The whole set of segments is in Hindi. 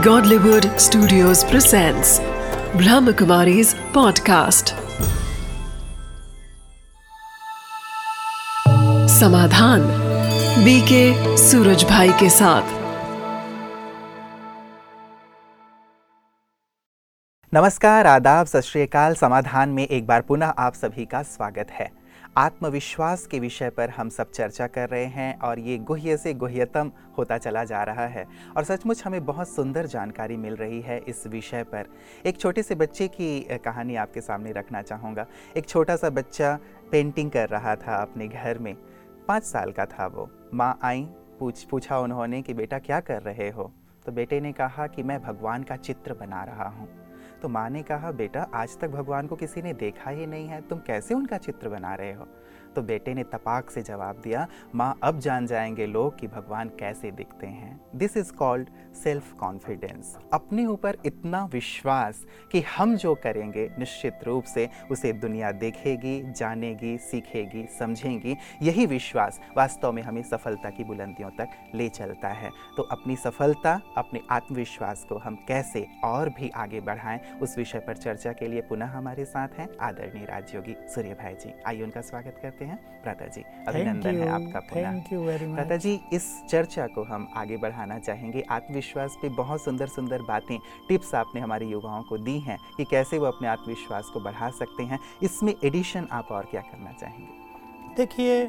Godlywood Studios presents Brahmakumari's podcast. समाधान बीके सूरज भाई के साथ। नमस्कार, आदाब, सत समाधान में एक बार पुनः आप सभी का स्वागत है। आत्मविश्वास के विषय पर हम सब चर्चा कर रहे हैं और ये गुह्य से गुह्यतम होता चला जा रहा है। और सचमुच हमें बहुत सुंदर जानकारी मिल रही है इस विषय पर। एक छोटे से बच्चे की कहानी आपके सामने रखना चाहूँगा। एक छोटा सा बच्चा पेंटिंग कर रहा था अपने घर में। पाँच साल का था वो। माँ आई, पूछ, पूछा उन्होंने कि, बेटा, क्या कर रहे हो? तो बेटे ने कहा कि, मैं भगवान का चित्र बना रहा हूँ। तो माँ ने कहा, बेटा, आज तक भगवान को किसी ने देखा ही नहीं है। तुम कैसे उनका चित्र बना रहे हो? तो बेटे ने तपाक से जवाब दिया, माँ, अब जान जाएँगे लोग कि भगवान कैसे दिखते हैं। This is called self confidence अपने ऊपर इतना विश्वास कि हम जो करेंगे, निश्चित रूप से उसे दुनिया देखेगी, जानेगी, सीखेगी, समझेगी, यही विश्वास वास्तव में हमें सफलता की बुलंदियों तक ले चलता है। तो अपनी सफलता, अपने आत्मविश्वास को हम कैसे और भी आगे बढ़ाएँ, उस विषय पर चर्चा के लिए पुनः हमारे साथ हैं आदरणीय राजयोगी सूर्य भाई जी। आइए उनका स्वागत करते हैं। प्राता जी अभिनंदन है आपका पुनः। थैंक यू वेरी प्राता जी इस चर्चा को हम आगे बढ़ाना चाहेंगे। आत्मविश्वास पे बहुत सुंदर सुंदर बातें टिप्स आपने हमारे युवाओं को दी हैं कि कैसे वो अपने आत्मविश्वास को बढ़ा सकते हैं। इसमें एडिशन आप और क्या करना चाहेंगे? देखिए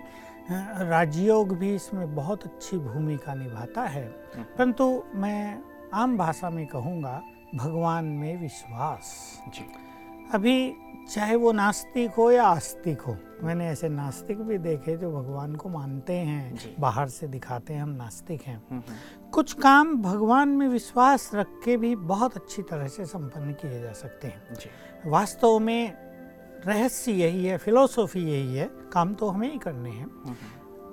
राजयोग भी इसमें बहुत अच्छी भूमिका निभाता है। परंतु मैं आम भाषा में कहूँगा भगवान में विश्वास। जी। अभी चाहे वो नास्तिक हो या आस्तिक हो मैंने ऐसे नास्तिक भी देखे जो भगवान को मानते हैं बाहर से दिखाते हैं हम नास्तिक हैं। हम्म, हम्म, कुछ काम भगवान में विश्वास रख के भी बहुत अच्छी तरह से संपन्न किए जा सकते हैं। वास्तव में रहस्य यही है फिलोसॉफी यही है काम तो हमें ही करने हैं। हम्म,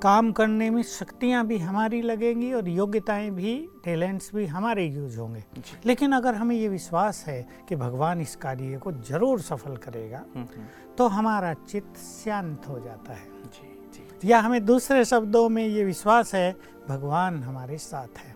काम करने में शक्तियाँ भी हमारी लगेंगी और योग्यताएँ भी टैलेंट्स भी हमारे यूज़ होंगे। लेकिन अगर हमें ये विश्वास है कि भगवान इस कार्य को ज़रूर सफल करेगा हम्म, हम्म, तो हमारा चित्त शांत हो जाता है। जी जी। या हमें दूसरे शब्दों में ये विश्वास है भगवान हमारे साथ है।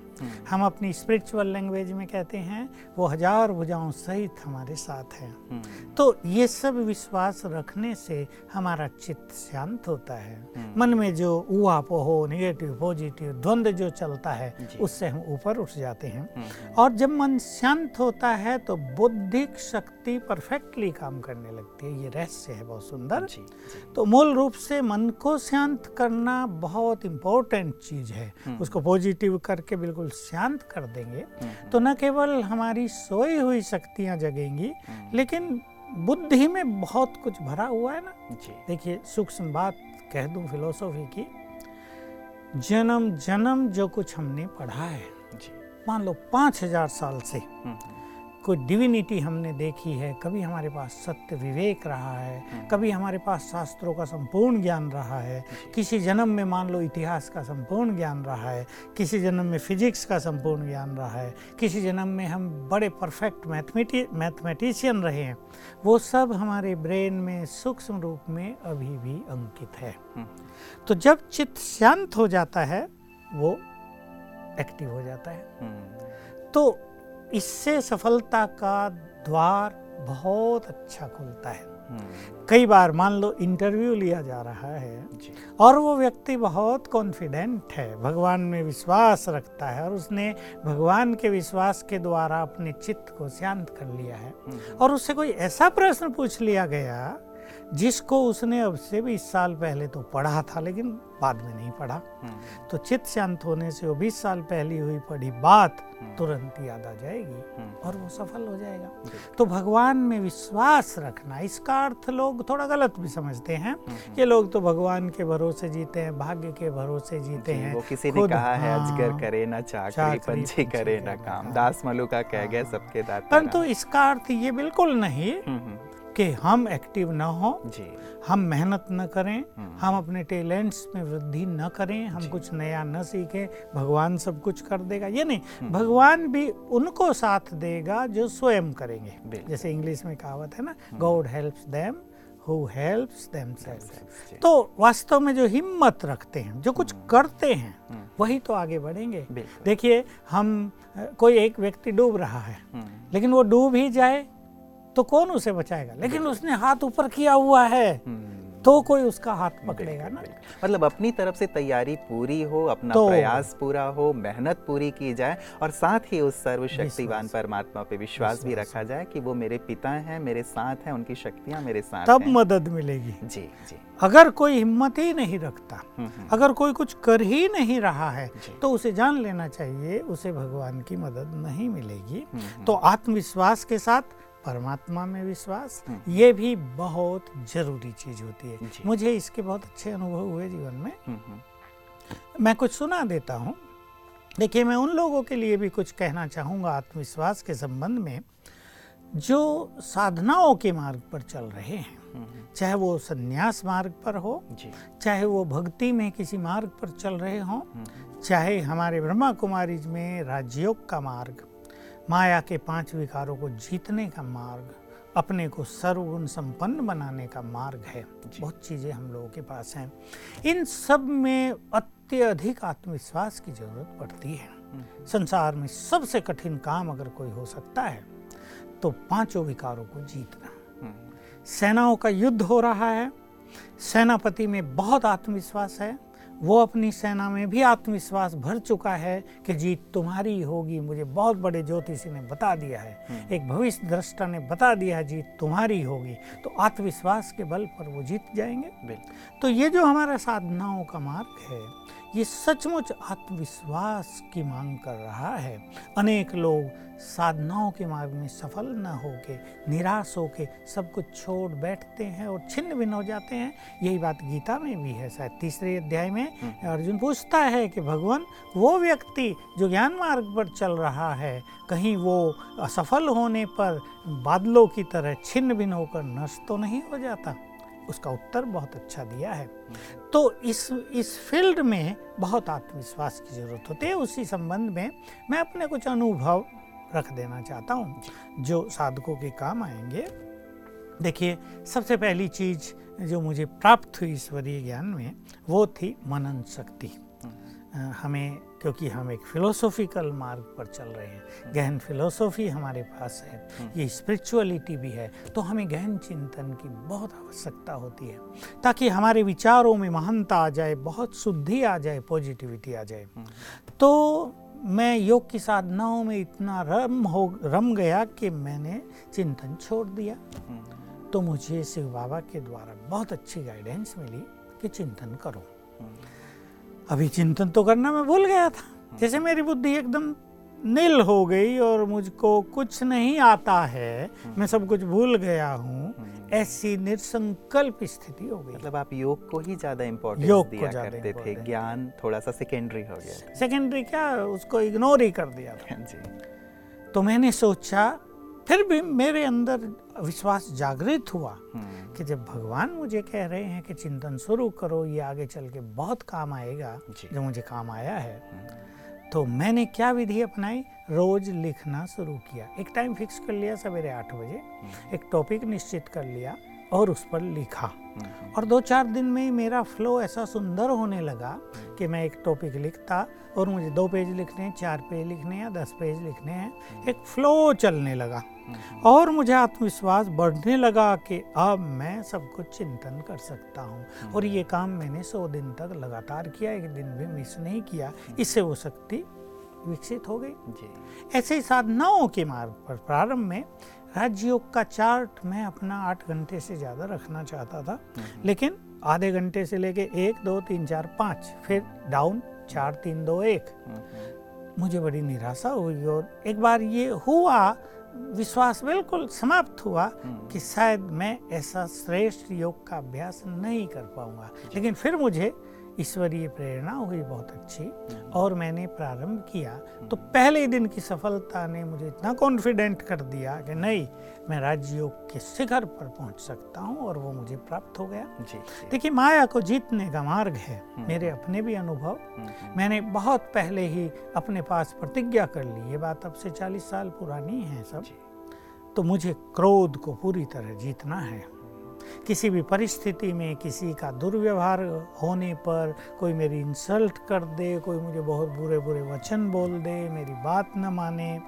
हम अपनी स्पिरिचुअल लैंग्वेज में कहते हैं वो हज़ार भुजाओं सहित हमारे साथ है। हम्म, तो ये सब विश्वास रखने से हमारा चित्त शांत होता है। हम्म। मन में जो ऊहा पोहो नेगेटिव पॉजिटिव द्वंद्व जो चलता है उससे हम ऊपर उठ जाते हैं। हम्म, हम्म, और जब मन शांत होता है तो बौद्धिक शक्ति परफेक्टली काम करने लगती है। ये रहस्य है बहुत सुंदर। जी जी। तो मूल रूप से मन को शांत करना बहुत इम्पोर्टेंट चीज़ है। उसको पॉजिटिव करके बिल्कुल शांत कर देंगे हम्म, तो न केवल हमारी सोई हुई शक्तियाँ जगेंगी लेकिन बुद्धि में बहुत कुछ भरा हुआ है ना? देखिए सूक्ष्म बात कह दूँ फिलोसोफी की जन्म जन्म जो कुछ हमने पढ़ा है मान लो पाँच हज़ार साल से हम्म, हम्म, कोई डिविनिटी हमने देखी है कभी हमारे पास सत्य विवेक रहा है कभी हमारे पास शास्त्रों का संपूर्ण ज्ञान रहा है किसी जन्म में मान लो इतिहास का संपूर्ण ज्ञान रहा है किसी जन्म में फिजिक्स का संपूर्ण ज्ञान रहा है किसी जन्म में हम बड़े परफेक्ट मैथमेटि मैथमेटिशियन रहे हैं वो सब हमारे ब्रेन में सूक्ष्म रूप में अभी भी अंकित है। हम्म, तो जब चित्त शांत हो जाता है वो एक्टिव हो जाता है। हम्म, तो इससे सफलता का द्वार बहुत अच्छा खुलता है। हम्म, कई बार मान लो इंटरव्यू लिया जा रहा है और वो व्यक्ति बहुत कॉन्फिडेंट है भगवान में विश्वास रखता है और उसने भगवान के विश्वास के द्वारा अपने चित्त को शांत कर लिया है। हम्म, और उससे कोई ऐसा प्रश्न पूछ लिया गया जिसको उसने अब से बीस साल पहले तो पढ़ा था लेकिन बाद में नहीं पढ़ा। हम्म, तो चित्त शांत होने से वो बीस साल पहले हुई पढ़ी बात हम्म, तुरंत याद आ जाएगी हम्म, और वो सफल हो जाएगा। तो भगवान में विश्वास रखना इसका अर्थ लोग थोड़ा गलत भी समझते हैं। ये लोग तो भगवान के भरोसे जीते हैं भाग्य के भरोसे जीते हैं। वो किसी ने कहा है अजगर हाँ। करे ना चाकरी पंछी करे ना काम। दास मलुका कह गए हाँ। सबके दाता परंतु इसका अर्थ ये बिल्कुल नहीं कि हम एक्टिव न हो जी। हम मेहनत न करें हम्म। हम अपने टैलेंट्स में वृद्धि न करें हम कुछ नया न सीखें भगवान सब कुछ कर देगा। ये नहीं हम्म। भगवान भी उनको साथ देगा जो स्वयं करेंगे। जैसे इंग्लिश में कहावत है ना God helps them who helps Themselves, तो वास्तव में जो हिम्मत रखते हैं जो कुछ करते हैं हम्म, वही तो आगे बढ़ेंगे। देखिए हम कोई एक व्यक्ति डूब रहा है हम्म, लेकिन वो डूब ही जाए तो कौन उसे बचाएगा? लेकिन उसने हाथ ऊपर किया हुआ है हम्म, तो कोई उसका हाथ पकड़ेगा ना। मतलब अपनी तरफ़ से तैयारी पूरी हो अपना तो- प्रयास पूरा हो मेहनत पूरी की जाए और साथ ही उस सर्वशक्तिवान परमात्मा पे विश्वास भी रखा जाए कि वो मेरे पिता हैं मेरे साथ हैं उनकी शक्तियाँ मेरे साथ तब हैं। मदद मिलेगी। जी जी। अगर कोई हिम्मत ही नहीं रखता हम्म, हम्म, अगर कोई कुछ कर ही नहीं रहा है तो उसे जान लेना चाहिए उसे भगवान की मदद नहीं मिलेगी। तो आत्मविश्वास के साथ परमात्मा में विश्वास हम्म। ये भी बहुत ज़रूरी चीज़ होती है। मुझे इसके बहुत अच्छे अनुभव हुए जीवन में। हम्म, हम्म, मैं कुछ सुना देता हूँ। देखिए मैं उन लोगों के लिए भी कुछ कहना चाहूँगा आत्मविश्वास के संबंध में जो साधनाओं के मार्ग पर चल रहे हैं। चाहे वो संन्यास मार्ग पर हो चाहे वो भक्ति में किसी मार्ग पर चल रहे हों चाहे हमारे ब्रह्मा कुमारी में राजयोग का मार्ग माया के पाँच विकारों को जीतने का मार्ग अपने को सर्वगुण संपन्न बनाने का मार्ग है। बहुत चीज़ें हम लोगों के पास हैं। इन सब में अत्यधिक आत्मविश्वास की ज़रूरत पड़ती है। हम्म, संसार में सबसे कठिन काम अगर कोई हो सकता है तो पाँचों विकारों को जीतना। हम्म, सेनाओं का युद्ध हो रहा है। सेनापति में बहुत आत्मविश्वास है। वो अपनी सेना में भी आत्मविश्वास भर चुका है कि जीत तुम्हारी होगी। मुझे बहुत बड़े ज्योतिषी ने बता दिया है। एक भविष्य दृष्टा ने बता दिया है जीत तुम्हारी होगी। तो आत्मविश्वास के बल पर वो जीत जाएँगे। बिल्कुल। तो ये जो हमारा साधनाओं का मार्ग है ये सचमुच आत्मविश्वास की मांग कर रहा है। अनेक लोग साधनाओं के मार्ग में सफल न होके निराश होके सब कुछ छोड़ बैठते हैं और छिन्न भिन्न हो जाते हैं। यही बात गीता में भी है शायद तीसरे अध्याय में अर्जुन पूछता है कि भगवान वो व्यक्ति जो ज्ञान मार्ग पर चल रहा है कहीं वो असफल होने पर बादलों की तरह छिन्न भिन्न होकर नष्ट तो नहीं हो जाता? उसका उत्तर बहुत अच्छा दिया है। तो इस इस फ़ील्ड में बहुत आत्मविश्वास की ज़रूरत होती है। उसी संबंध में मैं अपने कुछ अनुभव रख देना चाहता हूँ, जो साधकों के काम आएँगे। देखिए, सबसे पहली चीज़ जो मुझे प्राप्त हुई ईश्वरीय ज्ञान में, वो थी मनन शक्ति। हमें क्योंकि हम एक फिलोसॉफिकल मार्ग पर चल रहे हैं। गहन फिलोसॉफी हमारे पास है। ये स्पिरिचुअलिटी भी है। तो हमें गहन चिंतन की बहुत आवश्यकता होती है। ताकि हमारे विचारों में महानता आ जाए बहुत शुद्धि आ जाए पॉजिटिविटी आ जाए। तो मैं योग की साधनाओं में इतना रम हो रम गया कि मैंने चिंतन छोड़ दिया। हम्म, तो मुझे शिव बाबा के द्वारा बहुत अच्छी गाइडेंस मिली कि चिंतन करो। अभी चिंतन तो करना मैं भूल गया था। जैसे मेरी बुद्धि एकदम नील हो गई और मुझको कुछ नहीं आता है मैं सब कुछ भूल गया हूँ ऐसी निरसंकल्प स्थिति हो गई। मतलब आप योग को ही ज़्यादा इम्पोर्टेंस योग दिया ज़्यादा करते थे ज्ञान थोड़ा सा सेकेंडरी हो गया। सेकेंडरी क्या उसको इग्नोर ही कर दिया था। जी। तो मैंने सोचा फिर भी मेरे अंदर विश्वास जागृत हुआ हम्म, कि जब भगवान मुझे कह रहे हैं कि चिंतन शुरू करो ये आगे चल के बहुत काम आएगा जो। मुझे काम आया है। तो मैंने क्या विधि अपनाई? रोज लिखना शुरू किया। एक टाइम फिक्स कर लिया सवेरे आठ बजे। एक टॉपिक निश्चित कर लिया और उस पर लिखा। हम्म, और दो चार दिन में ही मेरा फ्लो ऐसा सुंदर होने लगा कि मैं एक टॉपिक लिखता और मुझे दो पेज लिखने हैं चार पेज लिखने हैं या दस पेज लिखने हैं। एक फ्लो चलने लगा। और मुझे आत्मविश्वास बढ़ने लगा कि अब मैं सब कुछ चिंतन कर सकता हूँ। और ये काम मैंने सौ दिन तक लगातार किया एक दिन भी मिस नहीं किया। इससे वो शक्ति विकसित हो गई। ऐसे ही साधनाओं के मार्ग पर प्रारंभ में राजयोग का चार्ट मैं अपना आठ घंटे से ज़्यादा रखना चाहता था। लेकिन आधे घंटे से लेके एक दो तीन चार पाँच फिर डाउन चार तीन दो एक। मुझे बड़ी निराशा हुई और एक बार ये हुआ विश्वास बिल्कुल समाप्त हुआ कि शायद मैं ऐसा श्रेष्ठ योग का अभ्यास नहीं कर पाऊँगा। लेकिन फिर मुझे ईश्वरीय प्रेरणा हुई बहुत अच्छी और मैंने प्रारंभ किया। तो पहले दिन की सफलता ने मुझे इतना कॉन्फिडेंट कर दिया कि नहीं मैं राजयोग के शिखर पर पहुँच सकता हूँ और वो मुझे प्राप्त हो गया। देखिए माया को जीतने का मार्ग है मेरे अपने भी अनुभव। मैंने बहुत पहले ही अपने पास प्रतिज्ञा कर ली ये बात अब से चालीस साल पुरानी है सब। तो मुझे क्रोध को पूरी तरह जीतना है। किसी भी परिस्थिति में किसी का दुर्व्यवहार होने पर कोई मेरी इंसल्ट कर दे कोई मुझे बहुत बुरे बुरे वचन बोल दे मेरी बात न माने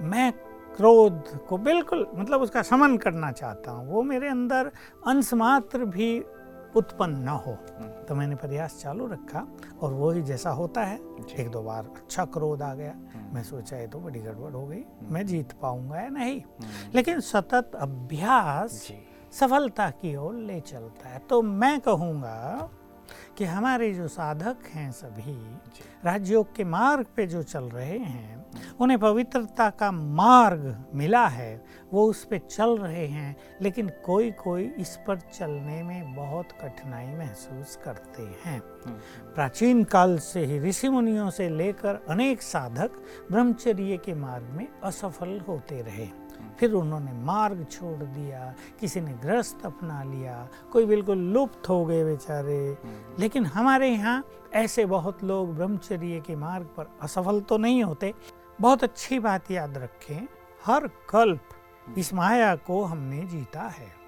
मैं क्रोध को बिल्कुल मतलब उसका समन करना चाहता हूँ वो मेरे अंदर अंश मात्र भी उत्पन्न न हो। तो मैंने प्रयास चालू रखा और वो ही जैसा होता है एक दो बार अच्छा क्रोध आ गया। मैं सोचा ये तो बड़ी गड़बड़ हो गई मैं जीत पाऊँगा या नहीं? लेकिन सतत अभ्यास सफलता की ओर ले चलता है। तो मैं कहूँगा कि हमारे जो साधक हैं सभी राजयोग के मार्ग पे जो चल रहे हैं उन्हें पवित्रता का मार्ग मिला है वो उस पर चल रहे हैं लेकिन कोई कोई इस पर चलने में बहुत कठिनाई महसूस करते हैं। प्राचीन काल से ही ऋषि मुनियों से लेकर अनेक साधक ब्रह्मचर्य के मार्ग में असफल होते रहे। फिर उन्होंने मार्ग छोड़ दिया किसी ने ग्रस्त अपना लिया कोई बिल्कुल लुप्त हो गए बेचारे। लेकिन हमारे यहाँ ऐसे बहुत लोग ब्रह्मचर्य के मार्ग पर असफल तो नहीं होते। बहुत अच्छी बात याद रखें हर कल्प इस माया को हमने जीता है।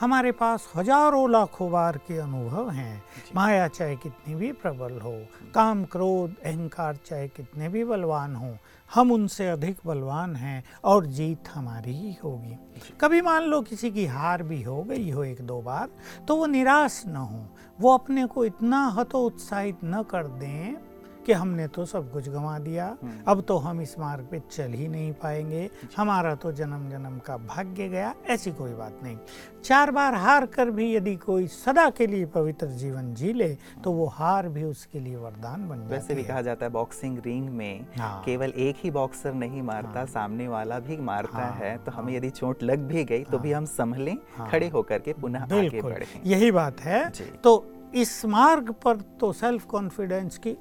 हमारे पास हज़ारों लाखों बार के अनुभव हैं। माया चाहे कितनी भी प्रबल हो काम क्रोध अहंकार चाहे कितने भी बलवान हो हम उनसे अधिक बलवान हैं और जीत हमारी ही होगी। कभी मान लो किसी की हार भी हो गई हो एक दो बार तो वो निराश न हो वो अपने को इतना हतोत्साहित न कर दें कि हमने तो सब कुछ गंवा दिया हम्म। अब तो हम इस मार्ग पे चल ही नहीं पाएँगे हमारा तो जन्म जन्म का भाग्य गया ऐसी कोई बात नहीं चार बार हार कर भी यदि कोई सदा के लिए पवित्र जीवन जी ले तो वो हार भी उसके लिए वरदान बन वैसे भी कहा जाता है बॉक्सिंग रिंग में हाँ। केवल एक ही बॉक्सर नहीं मारता हाँ। सामने वाला भी मारता हाँ। है तो हमें यदि चोट लग भी गई तो भी हाँ। हम संभलें हाँ। खड़े होकर के पुनः आगे बढ़े यही बात है तो इस मार्ग पर तो सेल्फ कॉन्फिडेंस की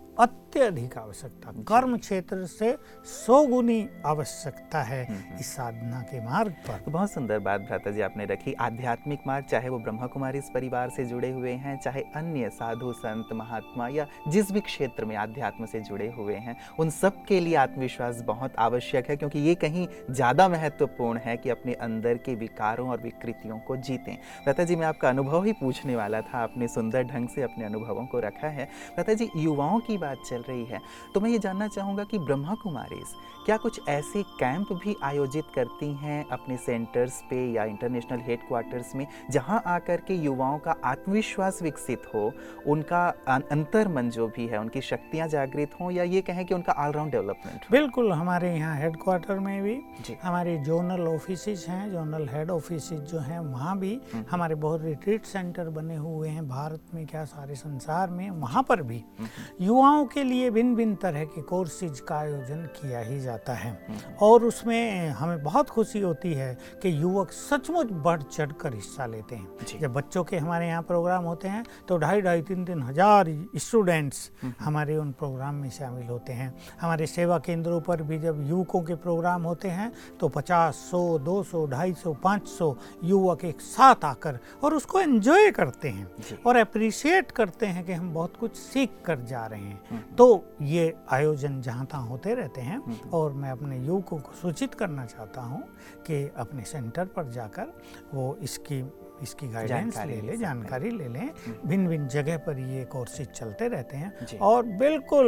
अत्यधिक आवश्यकता कर्म क्षेत्र से सौ गुनी आवश्यकता है हम्म, हम्म। इस साधना के मार्ग पर। तो बहुत सुंदर बात भ्राता जी आपने रखी। आध्यात्मिक मार्ग चाहे वो ब्रह्मा कुमारी इस परिवार से जुड़े हुए हैं चाहे अन्य साधु संत महात्मा या जिस भी क्षेत्र में आध्यात्म से जुड़े हुए हैं उन सब के लिए आत्मविश्वास बहुत आवश्यक है क्योंकि ये कहीं ज़्यादा महत्वपूर्ण है कि अपने अंदर के विकारों और विकृतियों को जीतें। भ्राता जी मैं आपका अनुभव ही पूछने वाला था आपने सुंदर ढंग से अपने अनुभवों को रखा है। भ्राता जी युवाओं की बात चल रही है। तो मैं ये जानना चाहूँगा कि ब्रह्मा कुमारीज क्या कुछ ऐसे कैंप भी आयोजित करती हैं अपने सेंटर्स पे या इंटरनेशनल हेडक्वार्टर्स में जहाँ आकर के युवाओं का आत्मविश्वास विकसित हो उनका अंतर मन जो भी है उनकी शक्तियाँ जागृत हों या ये कहें कि उनका ऑलराउंड डेवलपमेंट बिल्कुल हमारे यहाँ हेडक्वार्टर में भी हमारे जोनल ऑफ़िस हैं जोनल हेड ऑफ़िस जो हैं वहाँ भी हम्म, हम्म। हमारे बहुत रिट्रीट सेंटर बने हुए हैं भारत में क्या सारे संसार में वहाँ पर भी। हम्म, युवाओं के लिए भिन्न भिन्न तरह के कोर्सेज का आयोजन किया ही जाता जाता है और उसमें हमें बहुत खुशी होती है कि युवक सचमुच बढ़ चढ़ कर हिस्सा लेते हैं जब बच्चों के हमारे यहाँ प्रोग्राम होते हैं तो ढाई ढाई तीन तीन हज़ार स्टूडेंट्स हम्म। हमारे उन प्रोग्राम में शामिल होते हैं हमारे सेवा केंद्रों पर भी जब युवकों के प्रोग्राम होते हैं तो पचास सौ दो सौ ढाई सौ पाँच सौ युवक एक साथ आकर और उसको एंजॉय करते हैं और अप्रिशिएट करते हैं कि हम बहुत कुछ सीख कर जा रहे हैं हम्म। तो ये आयोजन जहाँ तहाँ होते रहते हैं हम्म। और और मैं अपने युवकों को सूचित करना चाहता हूँ कि अपने सेंटर पर जाकर वो इसकी इसकी गाइडेंस ले लें जानकारी ले लें। हम्म। भिन्न भिन्न जगह पर ये कोर्सेज चलते रहते हैं। और बिल्कुल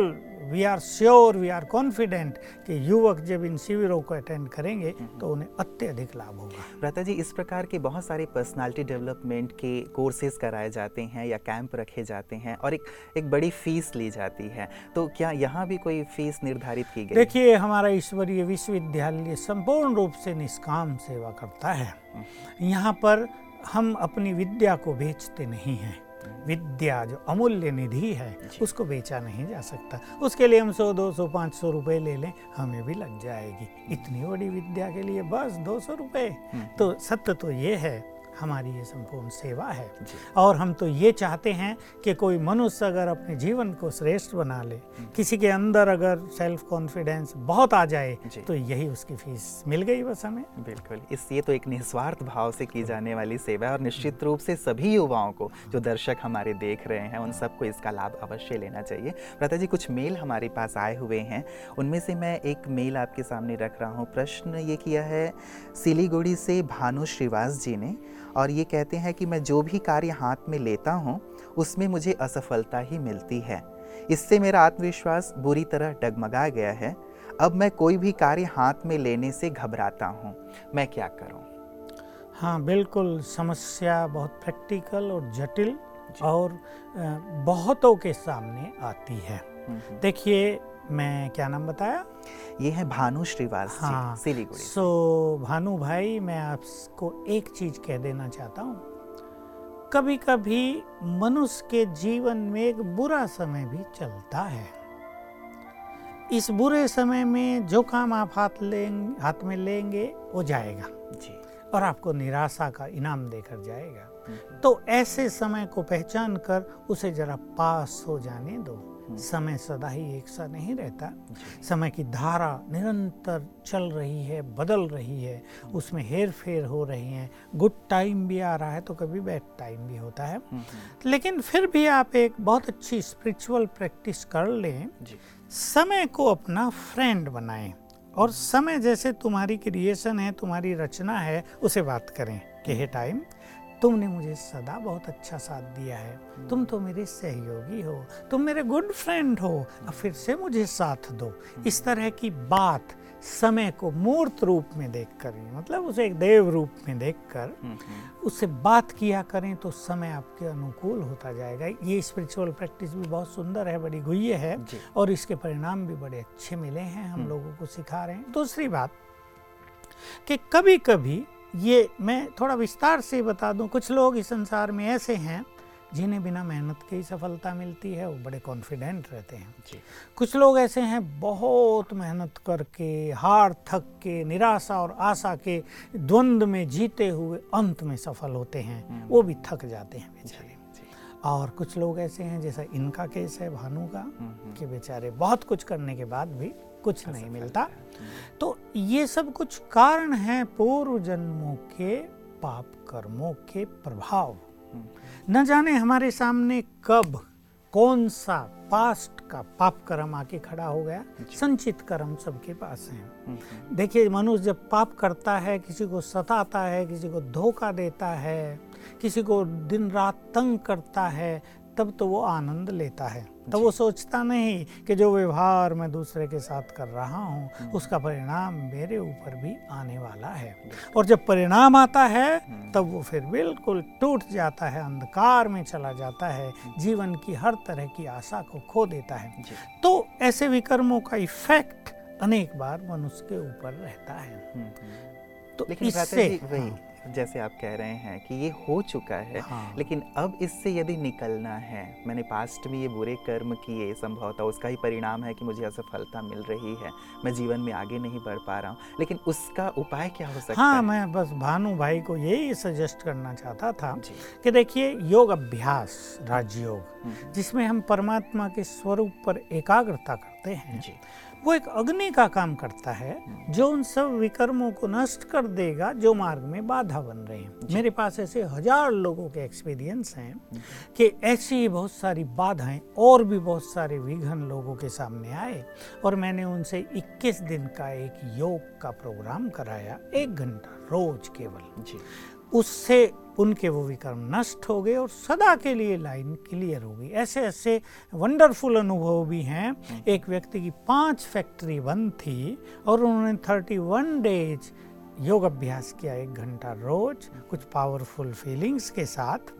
we are sure we are confident कि युवक जब इन शिविरों को अटेंड करेंगे हम्म। तो उन्हें अत्यधिक लाभ होगा। रहता जी इस प्रकार के बहुत सारे पर्सनालिटी डेवलपमेंट के कोर्सेज कराए जाते हैं या कैंप रखे जाते हैं और एक एक बड़ी फ़ीस ली जाती है। तो क्या यहाँ भी कोई फ़ीस निर्धारित की गई? देखिए हमारा ईश्वरीय विश्वविद्यालय संपूर्ण रूप से निष्काम सेवा करता है। हम्म। यहाँ पर हम अपनी विद्या को बेचते नहीं हैं। विद्या जो अमूल्य निधि है उसको बेचा नहीं जा सकता। उसके लिए हम सौ दो सौ पाँच सौ रुपये ले लें हमें भी लग जाएगी। इतनी बड़ी विद्या के लिए बस दो सौ रुपये हम्म। तो सत्य तो ये है हमारी ये संपूर्ण सेवा है। और हम तो ये चाहते हैं कि कोई मनुष्य अगर अपने जीवन को श्रेष्ठ बना ले। किसी के अंदर अगर सेल्फ कॉन्फिडेंस बहुत आ जाए तो यही उसकी फ़ीस मिल गई बस हमें। बिल्कुल इस ये तो एक निस्वार्थ भाव से की जाने वाली सेवा है और निश्चित रूप से सभी युवाओं को जो दर्शक हमारे देख रहे हैं उन सबको इसका लाभ अवश्य लेना चाहिए। प्रता जी कुछ मेल हमारे पास आए हुए हैं। उनमें से मैं एक मेल आपके सामने रख रहा हूँ। प्रश्न ये किया है सिलीगुड़ी से भानु श्रीवास जी ने और ये कहते हैं कि मैं जो भी कार्य हाथ में लेता हूँ उसमें मुझे असफलता ही मिलती है। इससे मेरा आत्मविश्वास बुरी तरह डगमगा गया है। अब मैं कोई भी कार्य हाथ में लेने से घबराता हूँ। मैं क्या करूँ? हाँ बिल्कुल समस्या बहुत प्रैक्टिकल और जटिल और बहुतों के सामने आती है। देखिए मैं क्या नाम बताया? ये है भानु श्रीवास हाँ, सिलीगुड़ी सो। भानु भाई मैं आपको एक चीज़ कह देना चाहता हूँ। कभी कभी मनुष्य के जीवन में एक बुरा समय भी चलता है। इस बुरे समय में जो काम आप हाथ लेंगे हाथ में लेंगे वो जाएगा। जी। और आपको निराशा का इनाम देकर जाएगा। हम्म। तो ऐसे समय को पहचान कर उसे जरा पास हो जाने दो। समय सदा ही एक सा नहीं रहता। समय की धारा निरंतर चल रही है बदल रही है उसमें हेर फेर हो रही है। गुड टाइम भी आ रहा है तो कभी बैड टाइम भी होता है। हम्म। लेकिन फिर भी आप एक बहुत अच्छी स्पिरिचुअल प्रैक्टिस कर लें। समय को अपना फ्रेंड बनाएँ और समय जैसे तुम्हारी क्रिएशन है तुम्हारी रचना है उसे बात करें कि हे टाइम तुमने मुझे सदा बहुत अच्छा साथ दिया है। तुम तो मेरे सहयोगी हो। तुम मेरे गुड फ्रेंड हो। अब फिर से मुझे साथ दो। इस तरह की बात समय को मूर्त रूप में देख कर मतलब उसे एक देव रूप में देख कर उससे बात किया करें तो समय आपके अनुकूल होता जाएगा। ये स्पिरिचुअल प्रैक्टिस भी बहुत सुंदर है बड़ी गुह्य है और इसके परिणाम भी बड़े अच्छे मिले हैं हम हम्म। लोगों को सिखा रहे हैं। दूसरी बात कि कभी कभी ये मैं थोड़ा विस्तार से बता दूँ। कुछ लोग इस संसार में ऐसे हैं जिन्हें बिना मेहनत के ही सफलता मिलती है वो बड़े कॉन्फिडेंट रहते हैं। जी। कुछ लोग ऐसे हैं बहुत मेहनत करके हार थक के निराशा और आशा के द्वंद्व में जीते हुए अंत में सफल होते हैं। हम्म। वो भी थक जाते हैं बेचारे। और कुछ लोग ऐसे हैं जैसा इनका केस है भानु का हम्म, हम्म। कि बेचारे बहुत कुछ करने के बाद भी कुछ नहीं मिलता। तो ये सब कुछ कारण है पूर्व जन्मों के पाप कर्मों के प्रभाव। न जाने हमारे सामने कब कौन सा पास्ट का पाप कर्म आके खड़ा हो गया। संचित कर्म सबके पास है। हम्म, हम्म। देखिए मनुष्य जब पाप करता है किसी को सताता है किसी को धोखा देता है किसी को दिन रात तंग करता है तब तो वो आनंद लेता है। तो वो सोचता नहीं कि जो व्यवहार मैं दूसरे के साथ कर रहा हूँ हम्म। उसका परिणाम मेरे ऊपर भी आने वाला है। और जब परिणाम आता है हम्म। तब वो फिर बिल्कुल टूट जाता है अंधकार में चला जाता है हम्म। जीवन की हर तरह की आशा को खो देता है। तो ऐसे विकर्मों का इफ़ेक्ट अनेक बार मनुष्य के ऊपर रहता है। तो लेकिन इससे जैसे आप कह रहे हैं कि ये हो चुका है हाँ। लेकिन अब इससे यदि निकलना है मैंने पास्ट में ये बुरे कर्म किए संभवतः उसका ही परिणाम है कि मुझे असफलता मिल रही है मैं जीवन में आगे नहीं बढ़ पा रहा हूँ लेकिन उसका उपाय क्या हो सकता हाँ, है मैं बस भानु भाई को यही सजेस्ट करना चाहता था कि देखिए योग अभ्यास राजयोग हम्म। जिसमें हम परमात्मा के स्वरूप पर एकाग्रता करते हैं वो एक अग्नि का काम करता है जो उन सब विकर्मों को नष्ट कर देगा जो मार्ग में बाधा बन रहे हैं। मेरे पास ऐसे हज़ार लोगों के एक्सपीरियंस हैं कि ऐसी बहुत सारी बाधाएँ और भी बहुत सारे विघन लोगों के सामने आए और मैंने उनसे 21 दिन का एक योग का प्रोग्राम कराया एक घंटा रोज केवल। जी। उससे उनके वो विकर्म नष्ट हो गए और सदा के लिए लाइन क्लियर हो गई। ऐसे ऐसे वंडरफुल अनुभव भी हैं। एक व्यक्ति की पाँच फैक्ट्री बंद थी और उन्होंने थर्टी वन डेज़ योग अभ्यास किया एक घंटा रोज कुछ पावरफुल फीलिंग्स के साथ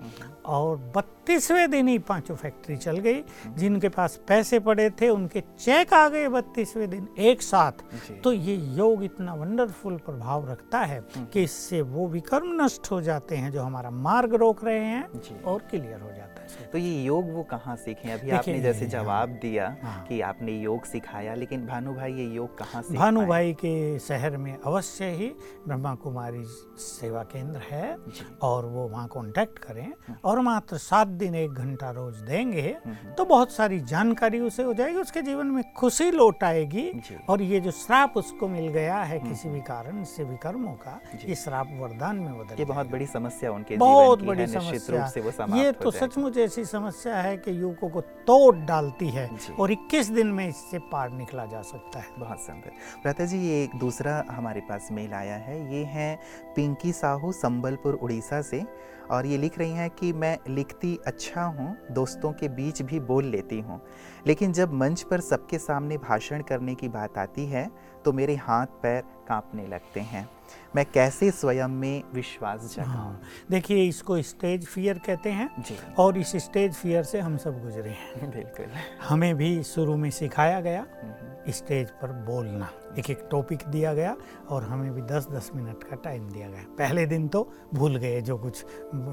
और बत्तीसवें दिन ही पाँचों फैक्ट्री चल गई। जिनके पास पैसे पड़े थे उनके चेक आ गए बत्तीसवें दिन एक साथ। तो ये योग इतना वंडरफुल प्रभाव रखता है कि इससे वो विकर्म नष्ट हो जाते हैं जो हमारा मार्ग रोक रहे हैं और क्लियर हो जाता है। तो ये योग वो कहाँ सीखे अभी आपने जैसे जवाब दिया हाँ। कि आपने योग सिखाया लेकिन भानु भाई ये योग कहाँ भानु भाई के शहर में अवश्य ही ब्रह्मा कुमारी सेवा केंद्र है और वो वहाँ कॉन्टेक्ट करें हम्म। और मात्र सात दिन एक घंटा रोज देंगे हम्म, हम्म। तो बहुत सारी जानकारी उसे हो जाएगी उसके जीवन में खुशी लौट आएगी और ये जो श्राप उसको मिल गया है किसी भी कारण से विकर्मों का ये श्राप वरदान में बदल ये बहुत बड़ी समस्या उनके बहुत बड़ी समस्या। ये तो सचमुच ऐसी समस्या है कि युवकों को तोड़ डालती है और 21 दिन में इससे पार निकला जा सकता है। बहुत सुंदर। प्रता जी ये एक दूसरा हमारे पास मेल आया है। ये हैं पिंकी साहू संबलपुर उड़ीसा से। और ये लिख रही हैं कि मैं लिखती अच्छा हूँ दोस्तों के बीच भी बोल लेती हूँ। लेकिन जब मंच पर सबके सामने भाषण करने की बात आती है तो मेरे हाथ पैर कांपने लगते हैं। मैं कैसे स्वयं में विश्वास जगाऊं? हाँ देखिए इसको स्टेज फियर कहते हैं जी। और इस स्टेज फियर से हम सब गुजरे हैं। बिल्कुल। हमें भी शुरू में सिखाया गया हम्म, स्टेज पर बोलना। एक एक टॉपिक दिया गया और हमें भी 10-10 मिनट का टाइम दिया गया। पहले दिन तो भूल गए जो कुछ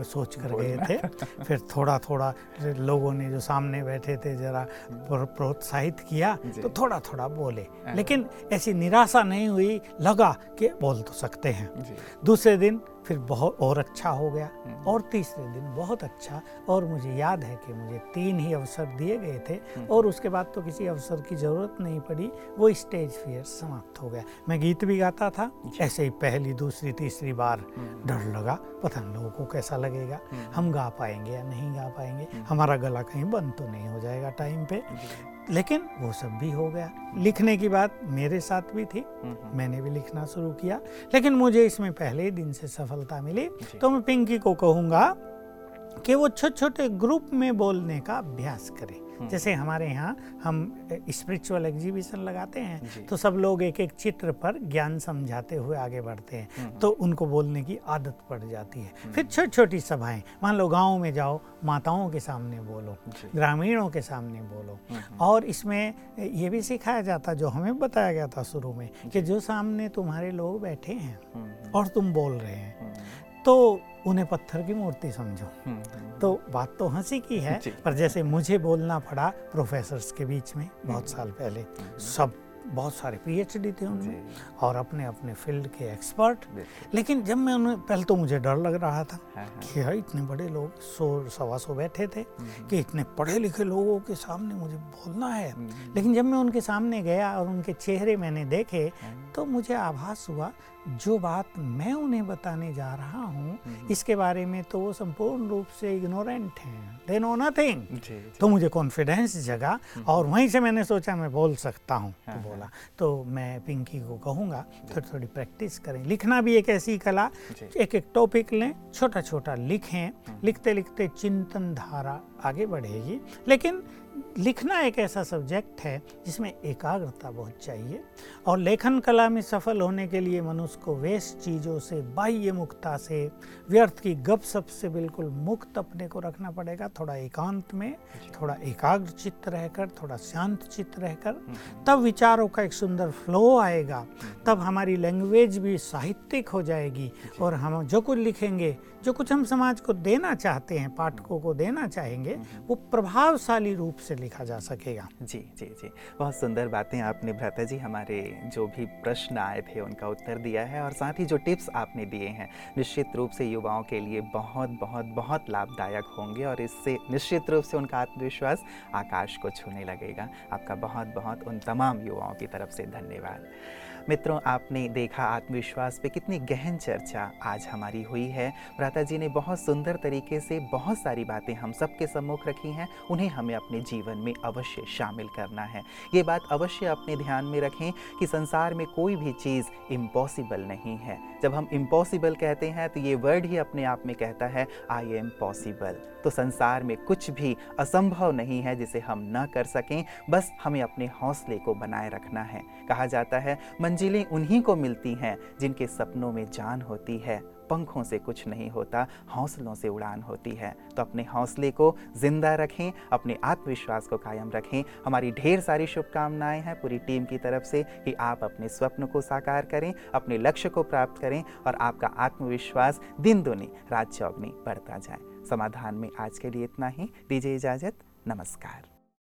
सोच कर गए थे। फिर थोड़ा थोड़ा लोगों ने जो सामने बैठे थे जरा प्रोत्साहित किया तो थोड़ा थोड़ा बोले लेकिन ऐसी निराशा नहीं हुई लगा कि बोल तो सकते हैं। दूसरे दिन फिर बहुत और अच्छा हो गया हम्म। और तीसरे दिन बहुत अच्छा और मुझे याद है कि मुझे तीन ही अवसर दिए गए थे हम्म। और उसके बाद तो किसी अवसर की ज़रूरत नहीं पड़ी वो स्टेज फियर समाप्त हो गया। मैं गीत भी गाता था ऐसे ही पहली दूसरी तीसरी बार हम्म। डर लगा पता नहीं लोगों को कैसा लगेगा हम्म। हम गा पाएँगे या नहीं गा पाएँगे हमारा गला कहीं बंद तो नहीं हो जाएगा टाइम पे। लेकिन वो सब भी हो गया। लिखने की बात मेरे साथ भी थी हम्म, मैंने भी लिखना शुरू किया। लेकिन मुझे इसमें पहले ही दिन से सफलता मिली तो मैं पिंकी को कहूँगा कि वो छोटे छोटे ग्रुप में बोलने का अभ्यास करे। हम्म। जैसे हमारे यहाँ हम स्पिरिचुअल एग्जीबिशन लगाते हैं तो सब लोग एक एक चित्र पर ज्ञान समझाते हुए आगे बढ़ते हैं हम्म। तो उनको बोलने की आदत पड़ जाती है। फिर छोटी छोटी सभाएँ मान लो गाँव में जाओ माताओं के सामने बोलो ग्रामीणों के सामने बोलो। हम्म, और इसमें ये भी सिखाया जाता जो हमें बताया गया था शुरू में कि जो सामने तुम्हारे लोग बैठे हैं हम्म, और तुम बोल रहे हैं हम्म, तो उन्हें पत्थर की मूर्ति समझो। हम्म, हम्म, तो बात तो हँसी की है पर जैसे मुझे बोलना पड़ा प्रोफेसर्स के बीच में बहुत साल पहले सब बहुत सारे पीएचडी थे उनमें और अपने अपने फ़ील्ड के एक्सपर्ट लेकिन जब मैं उन्हें पहले तो मुझे डर लग रहा था हाँ, हाँ, कि यार इतने बड़े लोग सौ सवा सौ बैठे थे कि इतने पढ़े लिखे लोगों के सामने मुझे बोलना है। हम्म, लेकिन जब मैं उनके सामने गया और उनके चेहरे मैंने देखे तो मुझे आभास हुआ जो बात मैं उन्हें बताने जा रहा हूँ इसके बारे में तो वो संपूर्ण रूप से इग्नोरेंट हैं। दे नो नथिंग तो मुझे कॉन्फिडेंस जगा और वहीं से मैंने सोचा मैं बोल सकता हूँ तो हाँ, बोला। तो मैं पिंकी को कहूँगा थोड़ी थोड़ी प्रैक्टिस करें। लिखना भी एक ऐसी कला एक एक टॉपिक लें छोटा छोटा लिखें लिखते लिखते चिंतन धारा आगे बढ़ेगी। लेकिन लिखना एक ऐसा सब्जेक्ट है जिसमें एकाग्रता बहुत चाहिए। और लेखन कला में सफल होने के लिए मनुष्य को वेस्ट चीज़ों से बाह्य मुक्ता से व्यर्थ की गप सप से बिल्कुल मुक्त अपने को रखना पड़ेगा। थोड़ा एकांत में थोड़ा एकाग्र चित्त रहकर थोड़ा शांत चित्त रहकर तब विचारों का एक सुंदर फ्लो आएगा। तब हमारी लैंग्वेज भी साहित्यिक हो जाएगी और हम जो कुछ लिखेंगे जो कुछ हम समाज को देना चाहते हैं पाठकों को देना चाहेंगे वो प्रभावशाली रूप से लिखा जा सकेगा। जी जी जी। बहुत सुंदर बातें आपने भ्राता जी हमारे जो भी प्रश्न आए थे उनका उत्तर दिया है और साथ ही जो टिप्स आपने दिए हैं निश्चित रूप से युवाओं के लिए बहुत बहुत बहुत लाभदायक होंगे और इससे निश्चित रूप से उनका आत्मविश्वास आकाश को छूने लगेगा। आपका बहुत बहुत उन तमाम युवाओं की तरफ़ से धन्यवाद। मित्रों, आपने देखा आत्मविश्वास पे कितनी गहन चर्चा आज हमारी हुई है। भ्राता जी ने बहुत सुंदर तरीके से बहुत सारी बातें हम सबके सम्मुख रखी हैं, उन्हें हमें अपने जीवन में अवश्य शामिल करना है। ये बात अवश्य अपने ध्यान में रखें कि संसार में कोई भी चीज़ इम्पॉसिबल नहीं है। जब हम इम्पॉसिबल कहते हैं तो ये वर्ड ही अपने आप में कहता है आई एम पॉसिबल तो संसार में कुछ भी असंभव नहीं है जिसे हम न कर सकें, बस हमें अपने हौसले को बनाए रखना है। कहा जाता है मंजिलें उन्हीं को मिलती हैं, जिनके सपनों में जान होती है। पंखों से कुछ नहीं होता, हौसलों से उड़ान होती है। तो अपने हौसले को ज़िंदा रखें, अपने आत्मविश्वास को कायम रखें। हमारी ढेर सारी शुभकामनाएँ हैं पूरी टीम की तरफ़ से कि आप अपने स्वप्न को साकार करें, अपने लक्ष्य को प्राप्त करें और आपका आत्मविश्वास दिन दुनी, रात चौगनी बढ़ता जाए। समाधान में आज के लिए इतना ही। दीजिए इजाज़त। नमस्कार।